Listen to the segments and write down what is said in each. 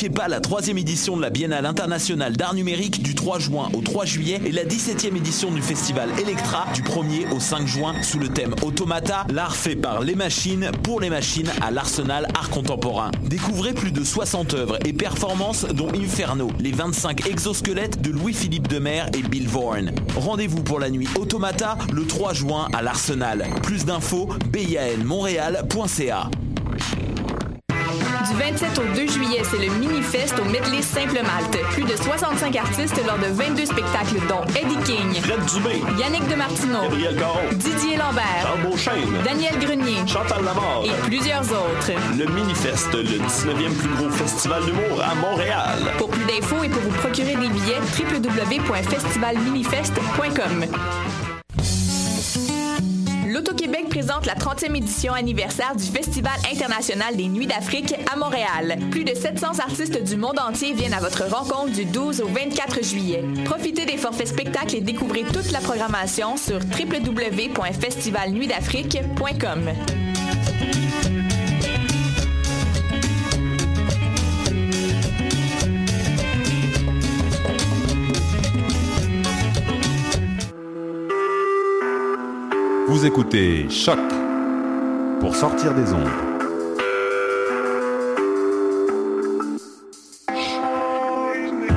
manquez pas la troisième édition de la Biennale internationale d'art numérique du 3 juin au 3 juillet et la 17e édition du festival Electra du 1er au 5 juin sous le thème Automata, l'art fait par les machines pour les machines à l'Arsenal Art Contemporain. Découvrez plus de 60 œuvres et performances dont Inferno, les 25 exosquelettes de Louis-Philippe Demer et Bill Vaughan. Rendez-vous pour la nuit Automata le 3 juin à l'Arsenal. Plus d'infos, bianmontréal.ca. Du 27 au 2 juillet, c'est le Mini-Fest au Medley Simple Malte. Plus de 65 artistes lors de 22 spectacles, dont Eddie King, Fred Dubé, Yannick Demartino, Gabriel Caron, Didier Lambert, Charles Beauchesne, Daniel Grenier Chantal Lamar. et plusieurs autres. Le Minifest, le 19e plus gros festival d'humour à Montréal. Pour plus d'infos et pour vous procurer des billets, www.festivalminifest.com. La 30e édition anniversaire du Festival international des Nuits d'Afrique à Montréal. Plus de 700 artistes du monde entier viennent à votre rencontre du 12 au 24 juillet. Profitez des forfaits spectacles et découvrez toute la programmation sur www.festivalnuitdafrique.com. Écoutez Choc pour sortir des ondes.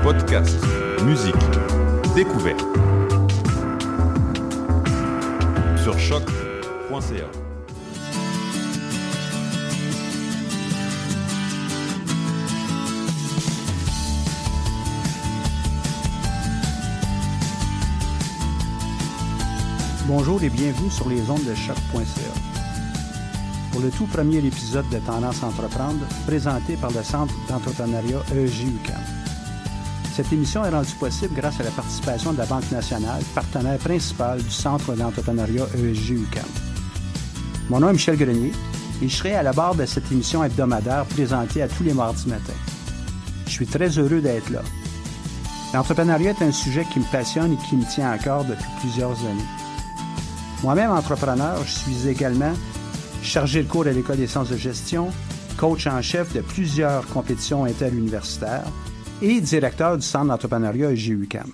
Podcast, musique, découverte. Sur choc.ca. Bonjour et bienvenue sur les ondes de choc.ca. Pour le tout premier épisode de Tendance Entreprendre, présenté par le Centre d'entrepreneuriat EJUCAM. Cette émission est rendue possible grâce à la participation de la Banque nationale, partenaire principal du Centre d'entrepreneuriat EJUCAM. Mon nom est Michel Grenier et je serai à la barre de cette émission hebdomadaire présentée à tous les mardis matins. Je suis très heureux d'être là. L'entrepreneuriat est un sujet qui me passionne et qui me tient à cœur depuis plusieurs années. Moi-même entrepreneur, je suis également chargé de cours à l'École des sciences de gestion, coach en chef de plusieurs compétitions interuniversitaires et directeur du Centre d'entrepreneuriat EGUCAM.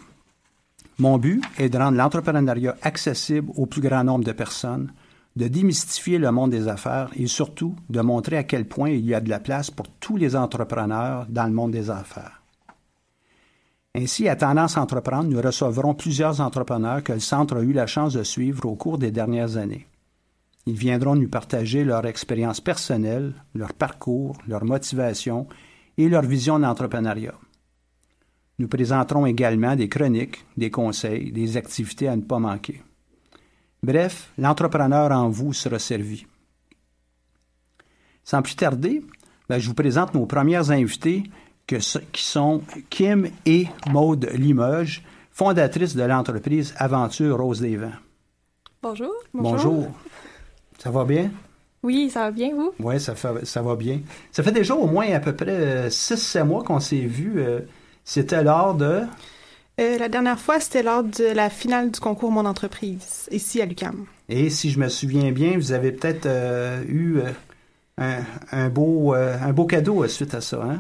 Mon but est de rendre l'entrepreneuriat accessible au plus grand nombre de personnes, de démystifier le monde des affaires et surtout de montrer à quel point il y a de la place pour tous les entrepreneurs dans le monde des affaires. Ainsi, à Tendance Entreprendre, nous recevrons plusieurs entrepreneurs que le Centre a eu la chance de suivre au cours des dernières années. Ils viendront nous partager leur expérience personnelle, leur parcours, leur motivation et leur vision d'entrepreneuriat. Nous présenterons également des chroniques, des conseils, des activités à ne pas manquer. Bref, l'entrepreneur en vous sera servi. Sans plus tarder, ben, je vous présente nos premières invités que ce- qui sont Kim et Maude Limoges, fondatrices de l'entreprise Aventure Rose des Vents. Bonjour. Bonjour. Ça va bien? Oui, ça va bien, vous? Oui, ça, fait- ça va bien. Ça fait déjà au moins à peu près 6-7 mois qu'on s'est vus. euh, C'était lors de... Euh, la dernière fois, c'était lors de la finale du concours Mon entreprise, ici à l'UQAM. Et si je me souviens bien, vous avez peut-être euh, eu euh, un, un beau, euh, un beau cadeau euh, suite à ça. Hein?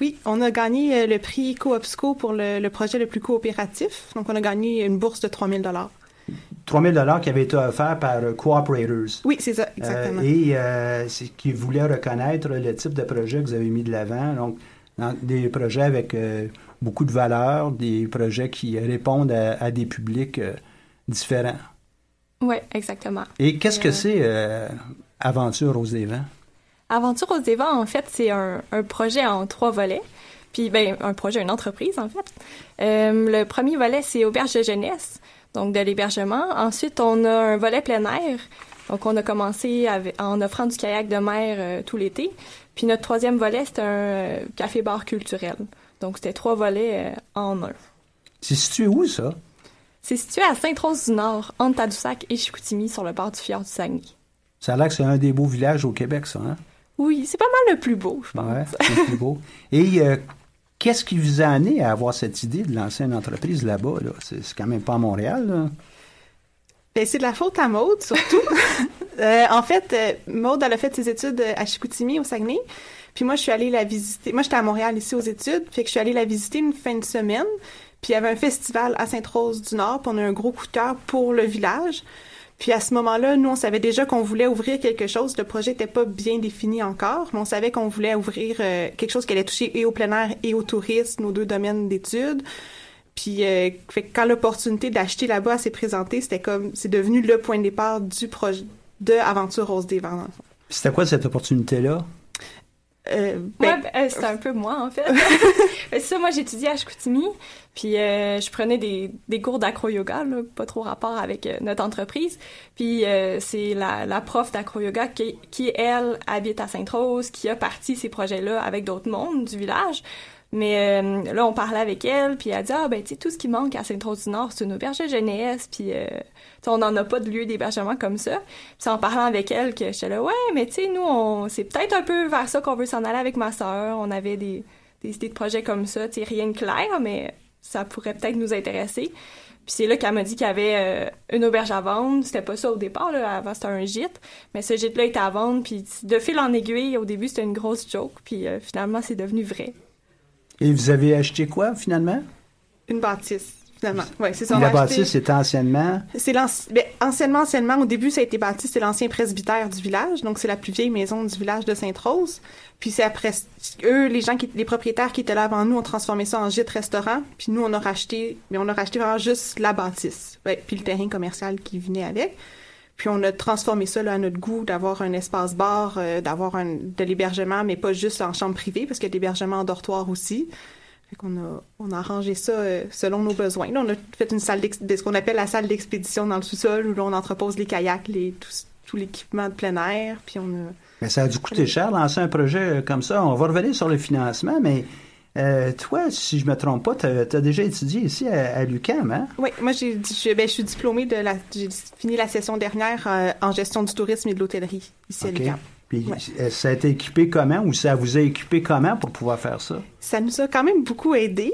Oui, on a gagné euh, le prix CoopSco pour le, le projet le plus coopératif. Donc, on a gagné une bourse de 3000 dollars. 3000 dollars qui avait été offert par euh, Cooperators. Oui, c'est ça, exactement. Euh, et euh, c'est qui voulait reconnaître le type de projet que vous avez mis de l'avant. Donc, dans des projets avec euh, beaucoup de valeur, des projets qui répondent à, à des publics euh, différents. Oui, exactement. Et qu'est-ce que Euh, c'est euh, Aventure aux évents? Aventure aux évents, en fait, c'est un, un projet en trois volets. Puis, ben, un projet, une entreprise, en fait. Euh, le premier volet, c'est auberge de jeunesse, donc de l'hébergement. Ensuite, on a un volet plein air. Donc, on a commencé avec- en offrant du kayak de mer euh, tout l'été. Puis, notre troisième volet, c'est un euh, café-bar culturel. Donc, c'était trois volets euh, en un. C'est situé où, ça? C'est situé à Sainte-Rose-du-Nord, entre Tadoussac et Chicoutimi, sur le bord du fjord du Saguenay. Ça a l'air que c'est un des beaux villages au Québec, ça, hein? Oui, c'est pas mal le plus beau, je pense. Ouais, c'est le plus beau. Et euh, qu'est-ce qui vous a amené à avoir cette idée de lancer une entreprise là-bas? Là? C'est c'est quand même pas à Montréal, là. Ben, c'est de la faute à Maude, surtout. Euh, en fait, euh, Maude, elle a fait ses études à Chicoutimi, au Saguenay. Puis moi, je suis allée la visiter. Moi, j'étais à Montréal ici aux études. Fait que je suis allée la visiter une fin de semaine. Puis il y avait un festival à Sainte-Rose-du-Nord. Puis on a un gros coup de cœur pour le village. Puis à ce moment-là, nous, on savait déjà qu'on voulait ouvrir quelque chose. Le projet n'était pas bien défini encore, mais on savait qu'on voulait ouvrir euh, quelque chose qui allait toucher et au plein air et au tourisme, nos deux domaines d'études. Puis euh, fait que quand l'opportunité d'acheter là-bas s'est présentée, c'était comme c'est devenu le point de départ du projet de Aventure Rose des Vents. C'était quoi cette opportunité-là? Euh, ben, ben euh, c'était un peu moi, en fait. c'est ça, moi, j'étudiais à Chicoutimi, puis euh, je prenais des, des cours d'acro-yoga, pas trop rapport avec euh, notre entreprise. Puis euh, c'est la, la prof d'acro-yoga qui, qui, elle, habite à Sainte-Rose, qui a parti ces projets-là avec d'autres mondes du village. Mais euh, là, on parlait avec elle, puis elle dit ah ben tu sais tout ce qui manque à Sainte-Rose-du-Nord, c'est une auberge de jeunesse, puis euh, on n'en a pas de lieu d'hébergement comme ça. Puis en parlant avec elle que j'étais là ouais, mais tu sais nous on c'est peut-être un peu vers ça qu'on veut s'en aller avec ma sœur. On avait des des idées de projets comme ça, tu sais rien de clair, mais ça pourrait peut-être nous intéresser. Puis c'est là qu'elle m'a dit qu'il y avait euh, une auberge à vendre. C'était pas ça au départ, là. Avant, c'était un gîte. Mais ce gîte-là était à vendre. Puis de fil en aiguille, au début, c'était une grosse joke. Puis finalement, c'est devenu vrai. Et vous avez acheté quoi, finalement? Une bâtisse. Finalement. Ouais, c'est ça. La bâtisse, c'était anciennement? C'est ben, anciennement, anciennement, au début, ça a été bâti, c'est l'ancien presbytère du village, donc c'est la plus vieille maison du village de Sainte-Rose. Puis c'est après, eux, les gens qui, les propriétaires qui étaient là avant nous, ont transformé ça en gîte-restaurant. Puis nous, on a racheté, mais on a racheté vraiment juste la bâtisse. Ouais, puis le terrain commercial qui venait avec. Puis on a transformé ça là, à notre goût d'avoir un espace bar, euh, d'avoir un de l'hébergement, mais pas juste en chambre privée, parce qu'il y a de l'hébergement en dortoir aussi. Fait qu'on a, on a arrangé ça euh, selon nos besoins. Là, on a fait une salle de ce qu'on appelle la salle d'expédition dans le sous-sol, où là, on entrepose les kayaks, les, tout, tout l'équipement de plein air, puis on a... Mais ça a dû coûter cher, lancer un projet euh, comme ça. On va revenir sur le financement, mais euh, toi, si je me trompe pas, tu as, déjà étudié ici à, l'UQAM, hein? Oui, moi, j'ai, je, ben, je suis diplômée de la. J'ai fini la session dernière euh, en gestion du tourisme et de l'hôtellerie ici à l'UQAM. Puis euh, ça a été équipé comment ou ça vous a équipé comment pour pouvoir faire ça? Ça nous a quand même beaucoup aidé.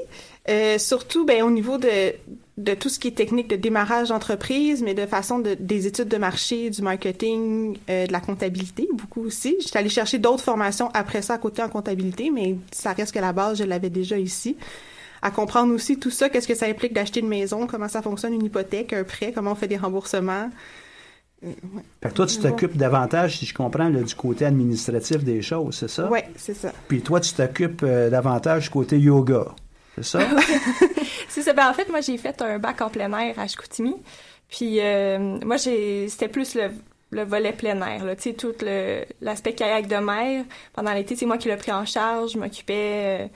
surtout ben, au niveau de, de tout ce qui est technique de démarrage d'entreprise, mais de façon de, des études de marché, du marketing, euh, de la comptabilité, beaucoup aussi. J'étais allée chercher d'autres formations après ça à côté en comptabilité, mais ça reste que la base, je l'avais déjà ici. À comprendre aussi tout ça, qu'est-ce que ça implique d'acheter une maison, comment ça fonctionne une hypothèque, un prêt, comment on fait des remboursements. Euh, Fait que toi, tu t'occupes davantage, si je comprends, du côté administratif des choses, c'est ça? Oui, c'est ça. Puis toi, tu t'occupes euh, davantage du côté yoga. C'est ça? c'est ça. Ben, en fait, moi, j'ai fait un bac en plein air à Chicoutimi. Puis, euh, moi, j'ai, c'était plus le, le volet plein air, là. Tu sais, tout l'aspect kayak de mer. Pendant l'été, c'est moi qui l'ai pris en charge. Je m'occupais euh,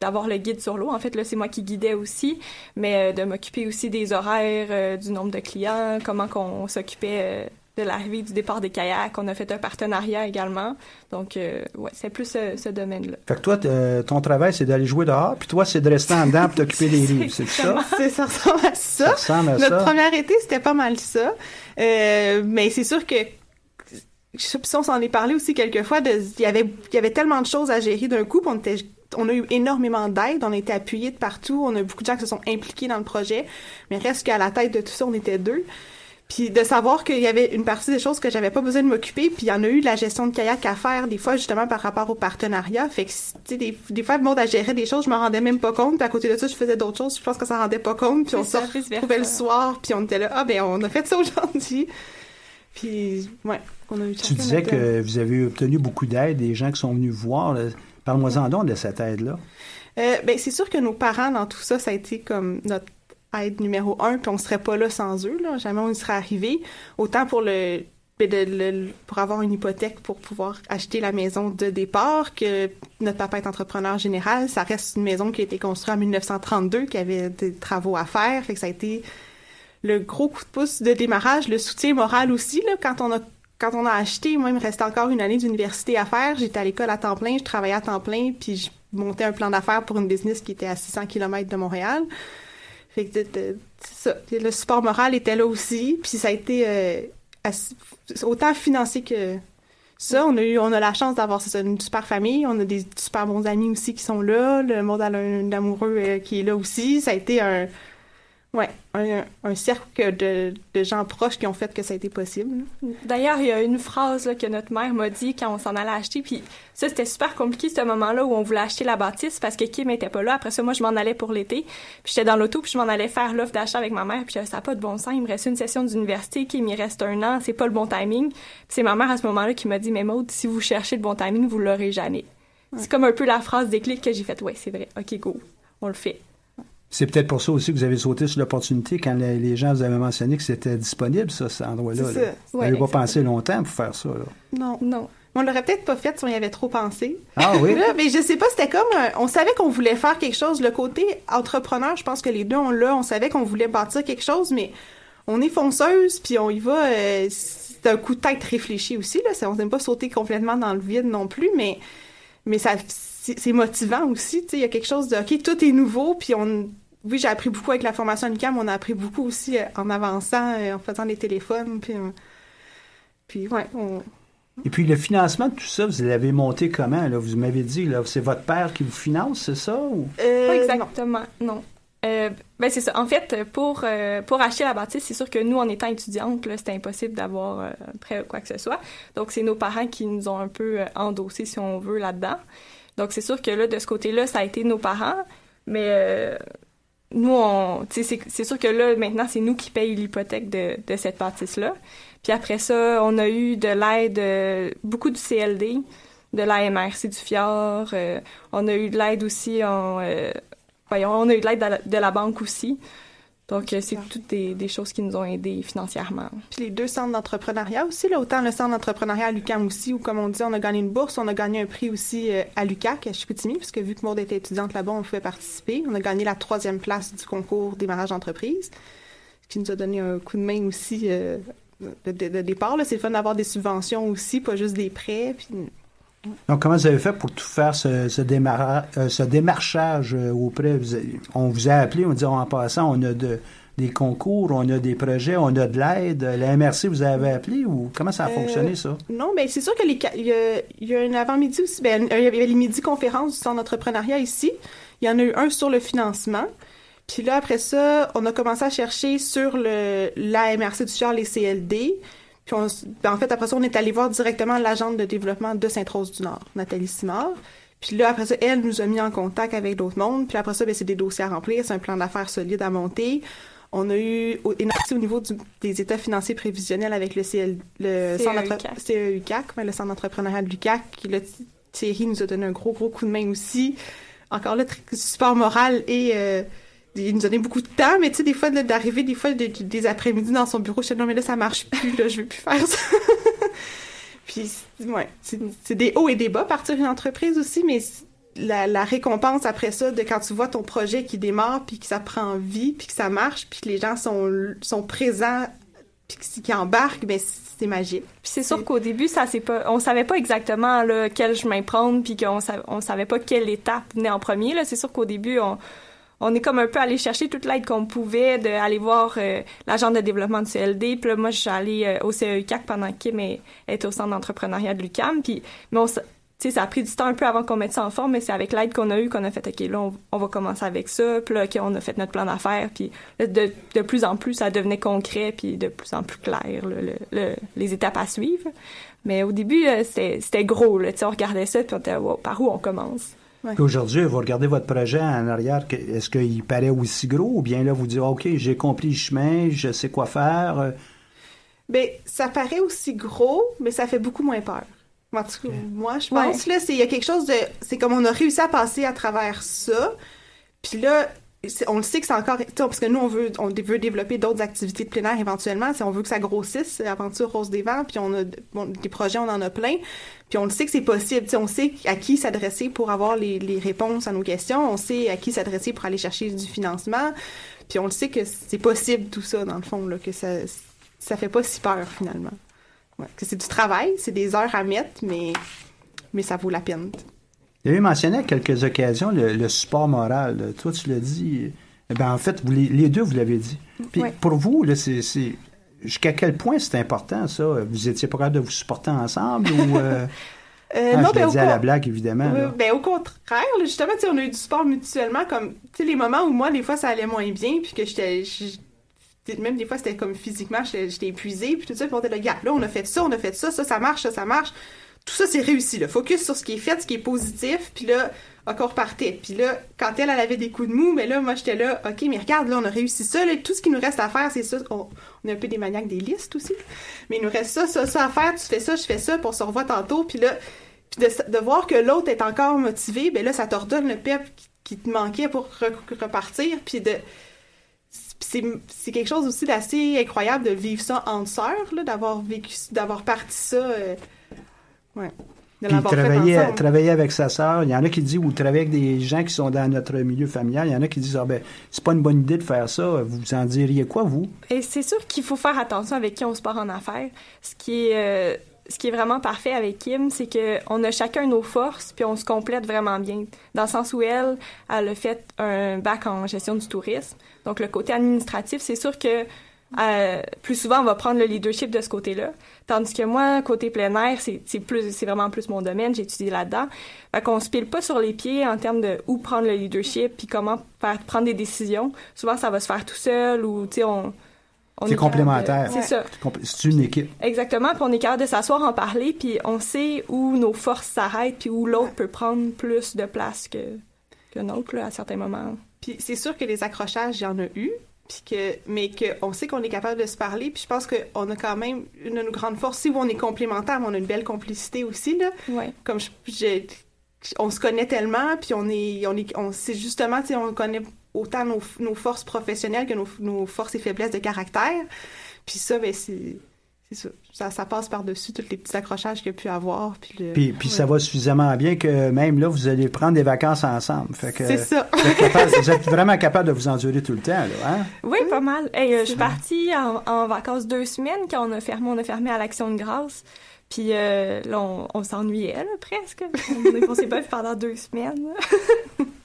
d'avoir le guide sur l'eau. En fait, là, c'est moi qui guidais aussi. Mais euh, de m'occuper aussi des horaires, du nombre de clients, comment qu'on s'occupait de l'arrivée du départ des kayaks. On a fait un partenariat également. Donc, euh, ouais, c'est plus ce, domaine-là. Fait que toi, ton travail, c'est d'aller jouer dehors, puis toi, c'est de rester en dedans pour t'occuper des livres, c'est ça? C'est, ça ressemble à ça. ça ressemble à Notre premier été, c'était pas mal ça. Euh, mais c'est sûr que je sais pas si on s'en est parlé aussi quelques fois, il y avait, il y avait tellement de choses à gérer d'un coup, on était on a eu énormément d'aide, on a été appuyés de partout, on a eu beaucoup de gens qui se sont impliqués dans le projet, mais reste qu'à la tête de tout ça, on était deux. Puis de savoir qu'il y avait une partie des choses que j'avais pas besoin de m'occuper, puis il y en a eu de la gestion de kayak à faire, des fois justement par rapport au partenariat. Fait que, tu sais, des, des, fois, le monde a géré des choses, je me rendais même pas compte, puis à côté de ça, je faisais d'autres choses, je pense que ça rendait pas compte, puis on se retrouvait le soir, puis on était là, ah ben on a fait ça aujourd'hui. Puis, ouais, on a eu Tu disais que vous avez obtenu beaucoup d'aide, des gens qui sont venus voir. Parle-moi-en donc de cette aide-là. Euh, ben, c'est sûr que nos parents, dans tout ça, ça a été comme notre aide numéro un, puis on serait pas là sans eux. Jamais on y serait arrivé. Autant pour le, pour avoir une hypothèque pour pouvoir acheter la maison de départ, que notre papa est entrepreneur général, ça reste une maison qui a été construite en 1932, qui avait des travaux à faire, ça a été le gros coup de pouce de démarrage, le soutien moral aussi, quand on a quand on a acheté, moi, il me restait encore une année d'université à faire. J'étais à l'école à temps plein, je travaillais à temps plein, puis je montais un plan d'affaires pour une business qui était à 600 km de Montréal. Fait que ça. Le support moral était là aussi. Puis ça a été euh, autant financier que ça. On a eu, on a la chance d'avoir une super famille. On a des super bons amis aussi qui sont là. Le monde a un, amoureux euh, qui est là aussi. Ça a été un, Ouais, un, un cercle de, de, gens proches qui ont fait que ça a été possible. D'ailleurs, il y a une phrase là, que notre mère m'a dit quand on s'en allait acheter, puis ça, c'était super compliqué ce moment-là où on voulait acheter la bâtisse parce que Kim était pas là. Après ça, moi, je m'en allais pour l'été, puis j'étais dans l'auto, puis je m'en allais faire l'offre d'achat avec ma mère, puis ça n'a pas de bon sens, il me reste une session d'université, Kim, il reste un an, c'est pas le bon timing. c'est ma mère à ce moment-là qui m'a dit, mais Maud, si vous cherchez le bon timing, vous l'aurez jamais. C'est comme un peu la phrase déclic que j'ai faite, ouais, c'est vrai, ok, go, on le fait. C'est peut-être pour ça aussi que vous avez sauté sur l'opportunité quand les, gens vous avaient mentionné que c'était disponible, ça, cet endroit-là. Vous n'avez pas pensé longtemps pour faire ça. Là. Non. Non. On l'aurait peut-être pas fait si on y avait trop pensé. Ah oui? mais je sais pas, c'était comme... on savait qu'on voulait faire quelque chose. Le côté entrepreneur, je pense que les deux, on l'a. On savait qu'on voulait bâtir quelque chose, mais on est fonceuse, puis on y va... Euh, c'est un coup de tête réfléchi aussi, là. On n'aime pas sauter complètement dans le vide non plus, mais, mais ça c'est motivant aussi. Il y a quelque chose de, OK, tout est nouveau, puis on... Oui, j'ai appris beaucoup avec la formation UNICAM, on a appris beaucoup aussi euh, en avançant, euh, en faisant des téléphones, puis... Euh, puis, ouais, Et puis, le financement de tout ça, vous l'avez monté comment? Là? Vous m'avez dit, là, c'est votre père qui vous finance, c'est ça? Ou... Pas exactement, non. ben c'est ça. En fait, pour pour acheter la bâtisse, c'est sûr que nous, en étant étudiantes, c'était impossible d'avoir un prêt quoi que ce soit. Donc, c'est nos parents qui nous ont un peu endossés, si on veut, là-dedans. Donc, c'est sûr que là, de ce côté-là, ça a été nos parents, mais euh, nous, on, c'est sûr que là, maintenant, c'est nous qui payons l'hypothèque de, de cette bâtisse-là. Puis après ça, on a eu de l'aide, euh, beaucoup du CLD, de l'AMRC du FIOR. Euh, on a eu de l'aide aussi en... voyons, on a eu de l'aide de, la banque aussi. Donc, euh, c'est toutes des, choses qui nous ont aidés financièrement. Puis les deux centres d'entrepreneuriat aussi, là, autant le centre d'entrepreneuriat à l'UQAM aussi, où, comme on dit, on a gagné une bourse, on a gagné un prix aussi euh, à l'UQAC, à Chicoutimi, puisque vu que Maud était étudiante là-bas, on pouvait participer. On a gagné la troisième place du concours démarrage d'entreprise, ce qui nous a donné un coup de main aussi euh, de, de, départ. C'est le fun d'avoir des subventions aussi, pas juste des prêts. Puis donc, comment vous avez fait pour tout faire ce, ce, euh, démarchage euh, auprès? on vous a appelé, on dit en passant, on a des concours, on a des projets, on a de l'aide. La MRC vous avez appelé ou comment ça a euh, fonctionné, ça? Non, mais c'est sûr que les, il y a, un avant-midi aussi. Ben, il y avait les midi-conférences du centre d'entrepreneuriat ici. Il y en a eu un sur le financement. Puis là, après ça, on a commencé à chercher sur le, la MRC du Char, les CLD. Puis ben, en fait, après ça, on est allé voir directement l'agente de développement de Sainte-Rose-du-Nord, Nathalie Simard. Puis là, après ça, elle nous a mis en contact avec d'autres mondes. Puis après ça, ben, c'est des dossiers à remplir, c'est un plan d'affaires solide à monter. On a eu au, au niveau des états financiers prévisionnels avec le, CL, le centre CEUCAC, le centre d'entrepreneuriat de l'UCAC. Là, Thierry nous a donné un gros, gros coup de main aussi. Encore là, support moral et... Euh, il nous donnait beaucoup de temps, mais tu sais, des fois, d'arriver des fois des, après-midi dans son bureau, je disais, non, mais là, ça marche plus, là, je vais plus faire ça. Puis, ouais, c'est des hauts et des bas, partir une entreprise aussi, mais la, récompense après ça, de quand tu vois ton projet qui démarre, puis que ça prend vie, puis que ça marche, puis que les gens sont, sont présents, puis qui embarquent, ben c'est magique. Puis c'est sûr qu'au début, ça c'est pas, on savait pas exactement là, quel chemin prendre, puis qu'on savait, on savait pas quelle étape venait en premier. Là, c'est sûr qu'au début, on, on est comme un peu allé chercher toute l'aide qu'on pouvait, d'aller voir euh, l'agent de développement du CLD. Puis là, moi, je suis allée euh, au CEUCAC pendant Kim était au centre d'entrepreneuriat de l'UCAM. Puis, mais on, ça a pris du temps un peu avant qu'on mette ça en forme, mais c'est avec l'aide qu'on a eue qu'on a fait, OK, là, on, va commencer avec ça. Puis là, OK, on a fait notre plan d'affaires. Puis de, plus en plus, ça devenait concret, puis de plus en plus clair, le, les étapes à suivre. Mais au début, euh, c'était gros. Là, on regardait ça, puis on était, par où on commence? Aujourd'hui, vous regardez votre projet en arrière, est-ce qu'il paraît aussi gros? Ou bien là, vous dites, OK, j'ai compris le chemin, je sais quoi faire? Bien, ça paraît aussi gros, mais ça fait beaucoup moins peur. En tout cas, moi, je pense, là, il y a quelque chose de... C'est comme on a réussi à passer à travers ça, puis là, on le sait que c'est encore parce que nous on veut développer d'autres activités de plein air éventuellement. Si on veut que ça grossisse aventure rose des vents puis on a des projets on en a plein. Puis on le sait que c'est possible. On sait à qui s'adresser pour avoir les, réponses à nos questions. On sait à qui s'adresser pour aller chercher du financement. Puis on le sait que c'est possible tout ça dans le fond là que ça ça fait pas si peur finalement. Que c'est du travail c'est des heures à mettre mais ça vaut la peine vous avez mentionné à quelques occasions le, support moral. Toi, tu l'as dit. Eh ben, en fait, vous, les, deux, vous l'avez dit. Puis pour vous, c'est, jusqu'à quel point c'est important, ça? Vous étiez pas capable de vous supporter ensemble ou... Euh? Euh, Ah, non, je ben, dit à la blague, évidemment. Ben au contraire, là, justement, on a eu du sport mutuellement, comme, les moments où moi, des fois, ça allait moins bien, puis que j'étais, même des fois, c'était comme physiquement, j'étais j'étais épuisée, puis tout ça, puis on était là, Regarde, là, on a fait ça, on a fait ça, ça, ça marche, ça, ça marche. Tout ça, c'est réussi, là. Focus sur ce qui est fait, ce qui est positif, puis là, encore partait. Puis là, quand elle, elle avait des coups de mou, mais là, moi, j'étais là, OK, mais regarde, là, on a réussi ça, là, tout ce qui nous reste à faire, c'est ça. On, est un peu des maniaques des listes aussi, mais il nous reste ça, ça, ça à faire, tu fais ça, je fais ça, puis se revoit tantôt, puis là, puis de, de voir que l'autre est encore motivé, ben là, ça te redonne le pep qui, te manquait pour re- repartir, puis de... C'est quelque chose aussi d'assez incroyable de vivre ça en sœurs, là, d'avoir vécu, d'avoir parti ça, euh, ouais, de Puis travailler, ensemble. travailler avec sa sœur, il y en a qui disent, ou travailler avec des gens qui sont dans notre milieu familial, il y en a qui disent, ah ben, c'est pas une bonne idée de faire ça, vous en diriez quoi, vous? Et c'est sûr qu'il faut faire attention avec qui on se part en affaires. Ce qui est, euh, ce qui est vraiment parfait avec Kim, c'est que on a chacun nos forces, puis on se complète vraiment bien. Dans le sens où elle, elle a fait un bac en gestion du tourisme. Donc le côté administratif, c'est sûr que euh, plus souvent on va prendre le leadership de ce côté-là. Tandis que moi, côté plein air, c'est c'est plus, c'est vraiment plus mon domaine. J'ai étudié là-dedans. Fait qu'on se pile pas sur les pieds en termes de où prendre le leadership, puis comment faire prendre des décisions. Souvent, ça va se faire tout seul ou tu sais on on C'est complémentaire. C'est ça. C'est une équipe. Exactement, puis on est capable de s'asseoir en parler, puis on sait où nos forces s'arrêtent, puis où l'autre peut prendre plus de place que, que l'autre, là, à certains moments. Puis c'est sûr que les accrochages, il y en a eu, puis que, mais qu'on sait qu'on est capable de se parler, puis je pense qu'on a quand même une de nos grandes forces, si on est complémentaires, mais on a une belle complicité aussi, là. Ouais. Comme je, on se connaît tellement, puis on est, on est, on sait justement, tu on connaît autant nos, nos forces professionnelles que nos, nos forces et faiblesses de caractère. Puis ça, ben c'est, c'est ça. ça. ça passe par-dessus tous les petits accrochages qu'il y a pu avoir. Puis, le- Puis, puis ça va suffisamment bien que même là, vous allez prendre des vacances ensemble. Fait que, C'est ça. Vous êtes, capable- vous êtes vraiment capable de vous endurer tout le temps, là, hein? Oui, pas mal. Hey, euh, je suis partie en, en vacances deux semaines quand on a fermé, on a fermé à l'Action de grâce. Puis euh, là, on, on s'ennuyait, là, presque. On, on s'est pas vu pendant deux semaines.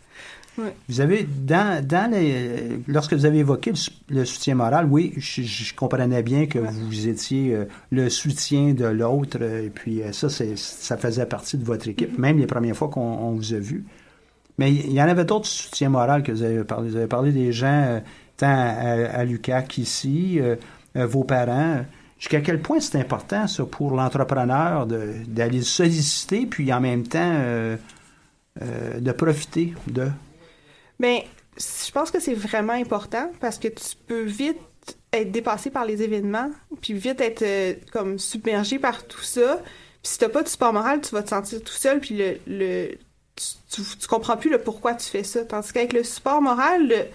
Vous avez, dans, dans les, lorsque vous avez évoqué le, sou- le soutien moral, oui, je, je comprenais bien que vous étiez euh, le soutien de l'autre, euh, et puis euh, ça, ça faisait partie de votre équipe, même les premières fois qu'on on vous a vu. Mais il y en avait d'autres soutiens moraux que vous avez parlé. Vous avez parlé des gens, euh, tant à, à euh, euh, vos parents. Jusqu'à quel point c'est important, ça, pour l'entrepreneur, d'aller solliciter, puis en même temps, de profiter de... Mais je pense que c'est vraiment important parce que tu peux vite être dépassé par les événements, puis vite être euh, comme submergé par tout ça. Puis si t'as pas de support moral, tu vas te sentir tout seul, puis le, le tu, tu, comprends plus le pourquoi tu fais ça. Tandis qu'avec le support moral, le-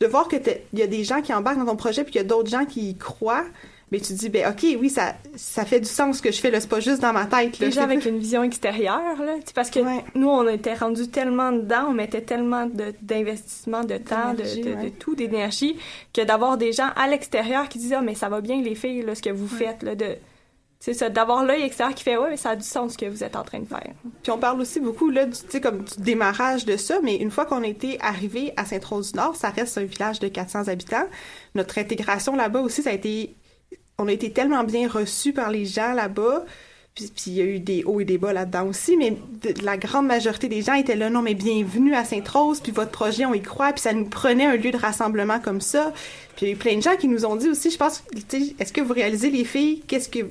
de voir que il y a des gens qui embarquent dans ton projet, puis qu'il y a d'autres gens qui y croient, mais tu dis ben ok oui ça ça fait du sens ce que je fais là, c'est pas juste dans ma tête là. C'est avec une vision extérieure, là. Parce que Ouais. nous, on était rendus tellement dedans, on mettait tellement d'investissement, de, temps, de, de, de ouais. tout, d'énergie, que d'avoir des gens à l'extérieur qui disent Ah, mais ça va bien, les filles, là, ce que vous faites, là, de. C'est ça, d'avoir l'œil extérieur qui fait Ouais, mais ça a du sens ce que vous êtes en train de faire. Puis on parle aussi beaucoup là, du, tu sais, comme du démarrage de ça, mais une fois qu'on été arrivé à Sainte-Rose-du-Nord, ça reste un village de 400 habitants. Notre intégration là-bas aussi, ça a été, on a été tellement bien reçus par les gens là-bas. Puis, il y a eu des hauts et des bas là-dedans aussi, mais la grande majorité des gens étaient là, non, mais bienvenue à Sainte-Rose, puis votre projet, on y croit, puis ça nous prenait un lieu de rassemblement comme ça. Puis il y a eu plein de gens qui nous ont dit aussi, je pense, est-ce que vous réalisez, les filles, qu'est-ce que,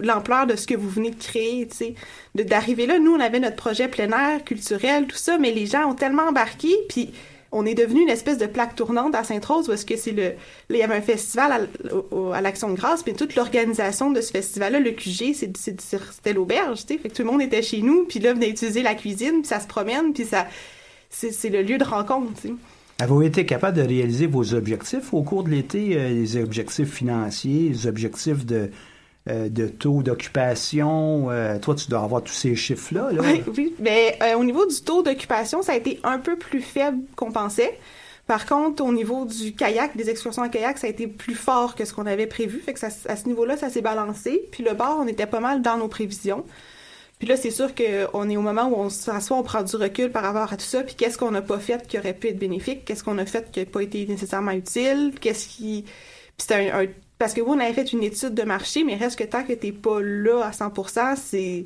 l'ampleur de ce que vous venez de créer, tu sais, d'arriver là, nous, on avait notre projet plein air, culturel, tout ça, mais les gens ont tellement embarqué, puis on est devenu une espèce de plaque tournante à Sainte-Rose, parce que c'est le, là, il y avait un festival à, à l'Action de grâce, puis toute l'organisation de ce festival-là, le QG, c'était l'auberge, tu sais, fait que tout le monde était chez nous, puis là, venait utiliser la cuisine, puis ça se promène, puis ça, c'est c'est le lieu de rencontre, tu sais. Avez-vous été capable de réaliser vos objectifs au cours de l'été, euh, les objectifs financiers, les objectifs de, euh, de taux d'occupation? euh, toi, tu dois avoir tous ces chiffres-là. Là. Oui, oui. Mais euh, au niveau du taux d'occupation, ça a été un peu plus faible qu'on pensait. Par contre, au niveau du kayak, des excursions en kayak, ça a été plus fort que ce qu'on avait prévu. Fait que ça, à ce niveau-là, ça s'est balancé. Puis le bar, on était pas mal dans nos prévisions. Puis là, c'est sûr qu'on est au moment où on s'assoit, on prend du recul par rapport à tout ça. Puis qu'est-ce qu'on n'a pas fait qui aurait pu être bénéfique? Qu'est-ce qu'on a fait qui n'a pas été nécessairement utile? Qu'est-ce qui... Puis c'est un, un- Parce que oui, on avait fait une étude de marché, mais reste que tant que t'es pas là à 100%, c'est...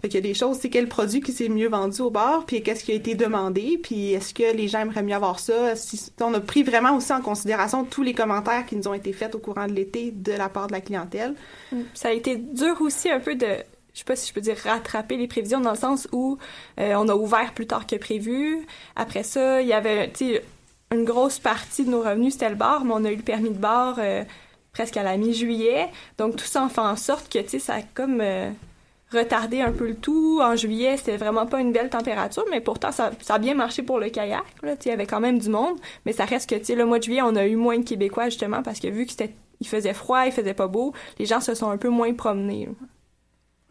Fait qu'il y a des choses, c'est quel produit qui s'est mieux vendu au bar, puis qu'est-ce qui a été demandé, puis est-ce que les gens aimeraient mieux avoir ça? Si, on a pris vraiment aussi en considération tous les commentaires qui nous ont été faits au courant de l'été de la part de la clientèle. Ça a été dur aussi un peu de je sais pas si je peux dire rattraper les prévisions dans le sens où euh, on a ouvert plus tard que prévu. Après ça, il y avait une grosse partie de nos revenus c'était le bar, mais on a eu le permis de bar euh, presque à la mi-juillet. Donc tout ça en fait en sorte que tu sais ça a comme euh, retardé un peu le tout. En juillet, c'était vraiment pas une belle température, mais pourtant ça, a bien marché pour le kayak. Là, il y avait quand même du monde, mais ça reste que tu sais le mois de juillet, on a eu moins de Québécois justement parce que vu que il faisait froid, il faisait pas beau, les gens se sont un peu moins promenés.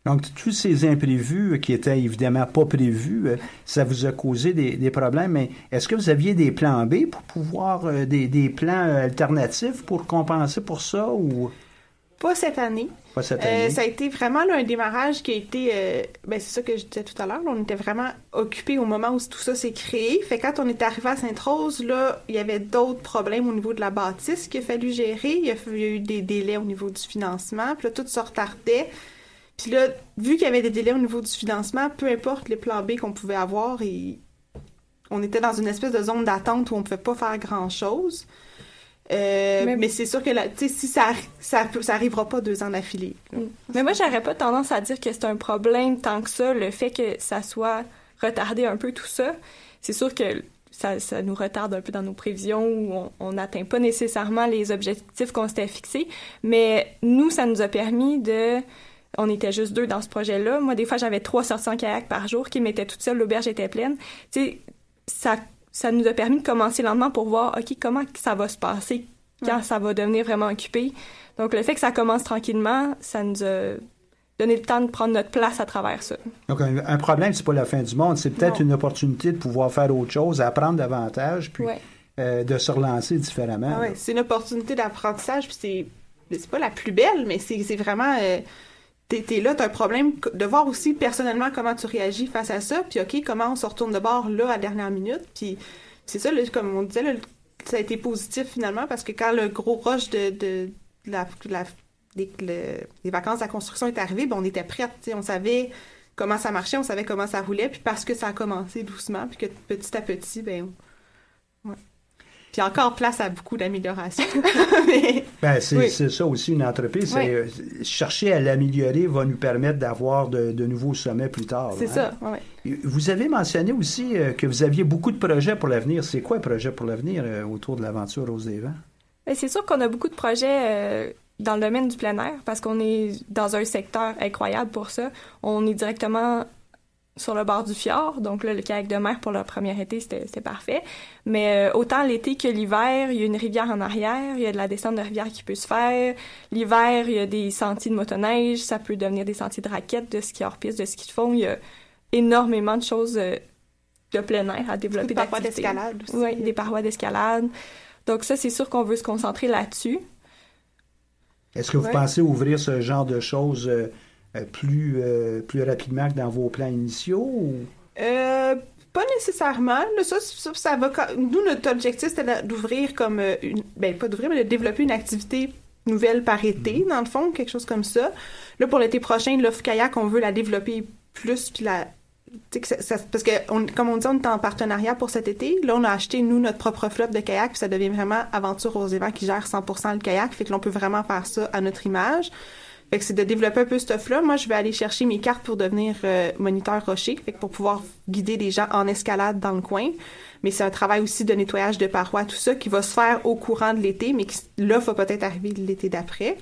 Donc, tous ces imprévus qui étaient évidemment pas prévus, euh, ça vous a causé des, problèmes. Mais est-ce que vous aviez des plans B pour pouvoir, euh, des, des, plans euh, alternatifs pour compenser pour ça ou? Pas cette année. Pas cette année. ça a été vraiment un démarrage qui a été, ben, c'est ça que je disais tout à l'heure, on était vraiment occupés au moment où tout ça s'est créé. Fait quand on est arrivé à Sainte-Rose, là, il y avait d'autres problèmes au niveau de la bâtisse qu'il a fallu gérer. Il y a, il y a eu des délais au niveau du financement. Puis là, tout se retardait. Puis là, vu qu'il y avait des délais au niveau du financement, peu importe les plans B qu'on pouvait avoir, on était dans une espèce de zone d'attente où on ne pouvait pas faire grand-chose. Euh, mais, c'est sûr que là, si ça, ça, ça arrivera pas deux ans d'affilée. Mm. Mais moi, j'aurais pas tendance à dire que c'est un problème tant que ça, le fait que ça soit retardé un peu tout ça. C'est sûr que ça, ça, nous retarde un peu dans nos prévisions où on n'atteint pas nécessairement les objectifs qu'on s'était fixés. Mais nous, ça nous a permis de on était juste deux dans ce projet-là. Moi, des fois, j'avais trois sorties en kayak par jour qui m'étaient toute seule, l'auberge était pleine. Tu sais, ça, ça nous a permis de commencer lentement pour voir, OK, comment ça va se passer? Quand ça va devenir vraiment occupé? Donc, le fait que ça commence tranquillement, ça nous a donné le temps de prendre notre place à travers ça. Donc, un, problème, c'est pas la fin du monde. C'est peut-être une opportunité de pouvoir faire autre chose, apprendre davantage, puis euh, de se relancer différemment. Ah c'est une opportunité d'apprentissage, puis c'est c'est pas la plus belle, mais c'est vraiment... Euh, t'es là, t'as un problème de voir aussi personnellement comment tu réagis face à ça, puis OK, comment on se retourne de bord là à la dernière minute, puis c'est ça, comme on disait, ça a été positif finalement, parce que quand le gros rush de, la, des, vacances de la construction est arrivé, ben on était prête, on savait comment ça marchait, on savait comment ça roulait, puis parce que ça a commencé doucement, puis que petit à petit, ben puis encore place à beaucoup d'améliorations. ben, c'est ça aussi une entreprise. Euh, chercher à l'améliorer va nous permettre d'avoir de, nouveaux sommets plus tard. C'est hein. ça, Vous avez mentionné aussi euh, que vous aviez beaucoup de projets pour l'avenir. C'est quoi un projet pour l'avenir euh, autour de l'aventure Rose des Vents? Ben, c'est sûr qu'on a beaucoup de projets dans le domaine du plein air parce qu'on est dans un secteur incroyable pour ça. On est directement sur le bord du fjord. Donc là, le kayak de mer pour le premier été, c'était parfait. Mais euh, autant l'été que l'hiver, il y a une rivière en arrière, il y a de la descente de rivière qui peut se faire. L'hiver, il y a des sentiers de motoneige, ça peut devenir des sentiers de raquettes, de ski hors piste, de ski de fond. Il y a énormément de choses euh, de plein air à développer. Des parois d'escalade aussi. Oui, des parois d'escalade. Donc ça, c'est sûr qu'on veut se concentrer là-dessus. Est-ce que vous pensez ouvrir ce genre de choses euh, plus, euh, plus rapidement que dans vos plans initiaux? Euh, pas nécessairement. ça, ça, va. Nous, notre objectif, c'était d'ouvrir comme une. Ben, pas d'ouvrir, mais de développer une activité nouvelle par été, dans le fond, quelque chose comme ça. Là, pour l'été prochain, l'offre kayak, on veut la développer plus, puis la. parce que, comme on dit, on est en partenariat pour cet été. Là, on a acheté, nous, notre propre flotte de kayak, puis ça devient vraiment Aventure aux évents qui gère 100% le kayak. Fait que l'on peut vraiment faire ça à notre image. Fait que c'est de développer un peu ce stuff-là. Moi, je vais aller chercher mes cartes pour devenir euh, moniteur rocher, fait que pour pouvoir guider les gens en escalade dans le coin. Mais c'est un travail aussi de nettoyage de parois, tout ça, qui va se faire au courant de l'été, mais qui, là, va peut-être arriver l'été d'après.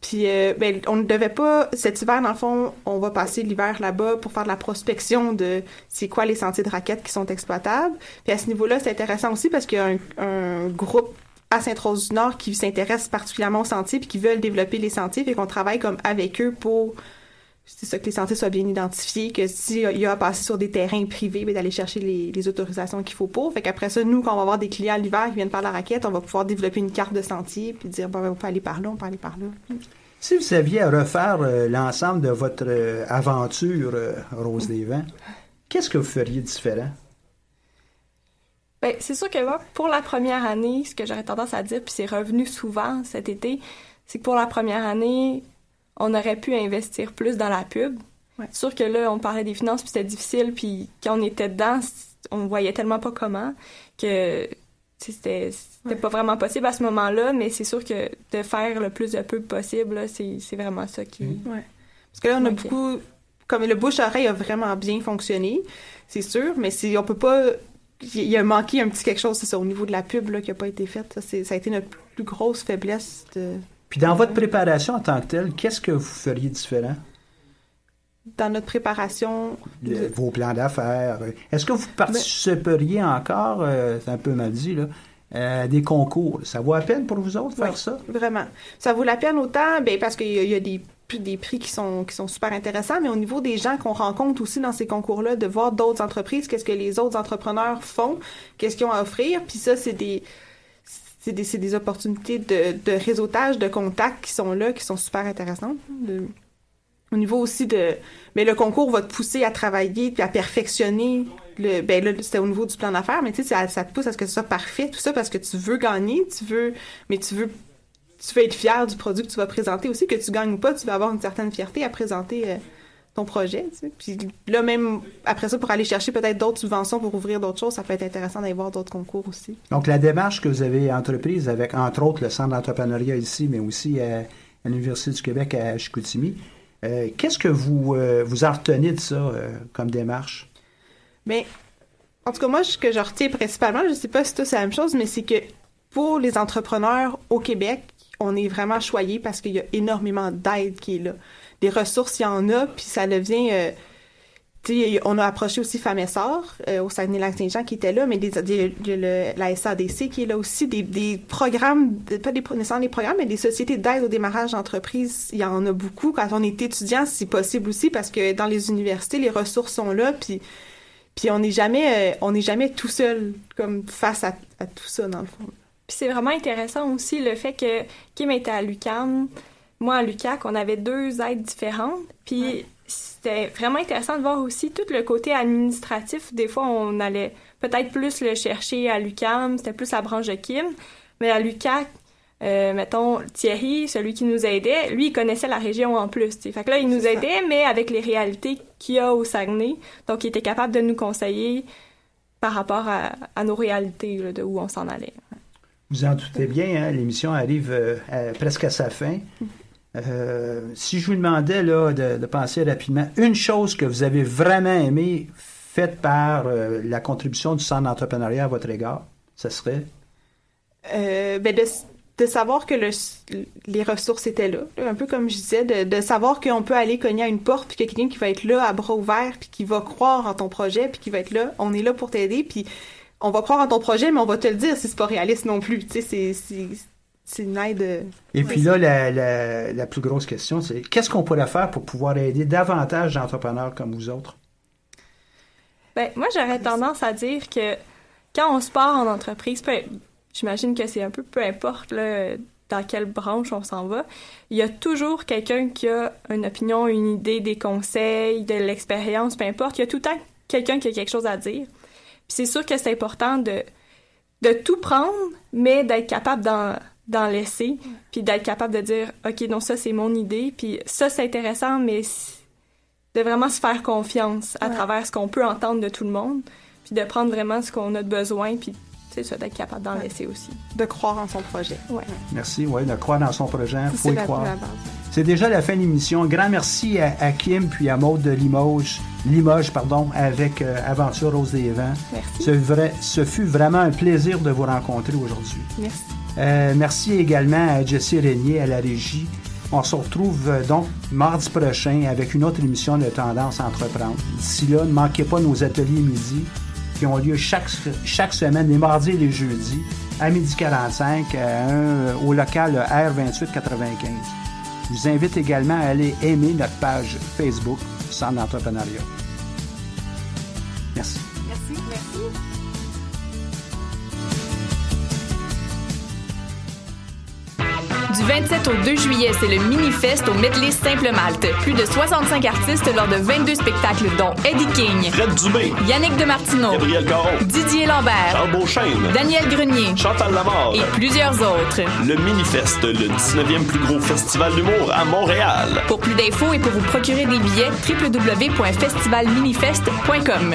Puis, euh, ben, on ne devait pas, cet hiver, dans le fond, on va passer l'hiver là-bas pour faire de la prospection de c'est quoi les sentiers de raquettes qui sont exploitables. Puis à ce niveau-là, c'est intéressant aussi parce qu'il y a un, un groupe à Sainte-Rose-du-Nord qui s'intéressent particulièrement aux sentiers puis qui veulent développer les sentiers. Fait qu'on travaille comme avec eux pour que les sentiers soient bien identifiés, que s'il y a à passer sur des terrains privés, ben, d'aller chercher les, autorisations qu'il faut pour. Fait qu'après ça, nous, quand on va avoir des clients l'hiver qui viennent par la raquette, on va pouvoir développer une carte de sentier puis dire, bon, ben, on peut aller par là, on peut aller par là. Si vous saviez à refaire euh, l'ensemble de votre euh, aventure, euh, Rose des Vents, qu'est-ce que vous feriez différent? Ben, c'est sûr que là, pour la première année, ce que j'aurais tendance à dire, puis c'est revenu souvent cet été, c'est que pour la première année, on aurait pu investir plus dans la pub. Ouais. C'est sûr que là, on parlait des finances, puis c'était difficile, puis quand on était dedans, on voyait tellement pas comment que c'était c'était pas vraiment possible à ce moment-là, mais c'est sûr que de faire le plus de peu possible, là, c'est c'est vraiment ça qui... Ouais. Parce que là, on a beaucoup... Comme le bouche-oreille a vraiment bien fonctionné, c'est sûr, mais si on peut pas... Il y a manqué un petit quelque chose, c'est ça, au niveau de la pub là, qui a pas été faite. Ça, ça a été notre plus grosse faiblesse de... Puis dans votre préparation en tant que telle, qu'est-ce que vous feriez différent? dans notre préparation. De- vos plans d'affaires. Est-ce que vous participeriez encore, euh, c'est un peu mal dit, là, à des concours? Ça vaut la peine pour vous autres faire Oui. ça? Vraiment. Ça vaut la peine autant, ben, parce qu'il y, y a des, des prix qui sont, qui sont super intéressants, mais au niveau des gens qu'on rencontre aussi dans ces concours-là, de voir d'autres entreprises, qu'est-ce que les autres entrepreneurs font, qu'est-ce qu'ils ont à offrir, puis ça, c'est des, c'est des, des opportunités de, de réseautage, de contacts qui sont là, qui sont super intéressantes. De- au niveau aussi de... Mais le concours va te pousser à travailler puis à perfectionner le... Ben là, c'était au niveau du plan d'affaires, mais tu sais, ça, ça te pousse à ce que ce soit parfait, tout ça, parce que tu veux gagner, tu veux... Mais tu veux... Tu veux être fier du produit que tu vas présenter aussi, que tu gagnes ou pas, tu vas avoir une certaine fierté à présenter euh, ton projet, tu sais. Puis là, même après ça, pour aller chercher peut-être d'autres subventions pour ouvrir d'autres choses, ça peut être intéressant d'aller voir d'autres concours aussi. Donc, la démarche que vous avez entreprise avec, entre autres, le Centre d'entrepreneuriat ici, mais aussi à, à l'Université du Québec à Chicoutimi, euh, qu'est-ce que vous, euh, vous en retenez de ça euh, comme démarche? Mais en tout cas, moi, ce que je retiens principalement, je sais pas si c'est la même chose, mais c'est que pour les entrepreneurs au Québec, on est vraiment choyé parce qu'il y a énormément d'aide qui est là. Des ressources, il y en a, puis ça devient... euh, on a approché aussi Femmes euh, au Saguenay-Lac-Saint-Jean qui était là, mais des, des- le- la SADC qui est là aussi, des, programmes, pas des, nécessairement des programmes, mais des sociétés d'aide au démarrage d'entreprise, il y en a beaucoup. Quand on est étudiant, c'est possible aussi parce que dans les universités, les ressources sont là, puis puis on n'est jamais, euh, on n'est jamais tout seul comme face à, à tout ça dans le fond. Puis c'est vraiment intéressant aussi le fait que Kim était à l'UQAM, moi à l'UQAC, on avait deux aides différentes. Puis c'était vraiment intéressant de voir aussi tout le côté administratif. Des fois, on allait peut-être plus le chercher à l'UQAM, c'était plus la branche de Kim. Mais à l'UQAC, euh, mettons, Thierry, celui qui nous aidait, lui, il connaissait la région en plus. t'sais. Fait que là, il nous ça. aidait, mais avec les réalités qu'il y a au Saguenay. Donc, il était capable de nous conseiller par rapport à, à nos réalités, là, de où on s'en allait. Vous en doutez bien, hein, l'émission arrive euh, presque à sa fin. Euh, si je vous demandais là, de, penser rapidement, une chose que vous avez vraiment aimé faite par euh, la contribution du Centre d'entrepreneuriat à votre égard, ce serait? Ben de, savoir que le, les ressources étaient là, un peu comme je disais, de, de savoir qu'on peut aller cogner à une porte, puis qu'il y a quelqu'un qui va être là à bras ouverts, puis qui va croire en ton projet, puis qui va être là, on est là pour t'aider, puis on va croire en ton projet, mais on va te le dire si c'est pas réaliste non plus. Tu sais, c'est- c'est c'est une aide. euh, Et Ouais, puis là, la, la- la plus grosse question, c'est qu'est-ce qu'on pourrait faire pour pouvoir aider davantage d'entrepreneurs comme vous autres? Ben, moi, j'aurais tendance à dire que quand on se part en entreprise, peu- j'imagine que c'est un peu peu importe là, dans quelle branche on s'en va, il y a toujours quelqu'un qui a une opinion, une idée, des conseils, de l'expérience, peu importe. Il y a tout le temps quelqu'un qui a quelque chose à dire. Puis c'est sûr que c'est important de, de tout prendre, mais d'être capable d'en, d'en laisser, puis d'être capable de dire, OK, donc ça, c'est mon idée, puis ça, c'est intéressant, mais de vraiment se faire confiance à Ouais. travers ce qu'on peut entendre de tout le monde, puis de prendre vraiment ce qu'on a de besoin, puis c'est ça, d'être capable d'en Ouais. laisser aussi. de croire en son projet. Merci, oui, de croire dans son projet, il faut C'est y la, croire. C'est déjà la fin de l'émission. Un grand merci à, à Kim puis à Maude de Limoges, Limoges pardon, avec euh, Aventure Rose des Vents. Merci. Ce, vrai- ce fut vraiment un plaisir de vous rencontrer aujourd'hui. Merci. Euh, merci également à Jessie Régnier à la régie. On se retrouve euh, donc mardi prochain avec une autre émission de Tendance à Entreprendre. D'ici là, ne manquez pas nos ateliers midi qui ont lieu chaque, chaque semaine, les mardis et les jeudis, à midi 45, à un- au local R2895. Je vous invite également à aller aimer notre page Facebook Centre d'entrepreneuriat. Merci. Merci. Merci. Du 27 au 2 juillet, c'est le Mini-Fest au Medley Simple Malte. Plus de 65 artistes lors de 22 spectacles, dont Eddie King, Fred Dubé, Yannick de Martino, Gabriel Caron, Didier Lambert, Charles Beauchesne, Daniel Grenier Chantal Lamarre. et plusieurs autres. Le Minifest, le 19e plus gros festival d'humour à Montréal. Pour plus d'infos et pour vous procurer des billets, www.festivalminifest.com.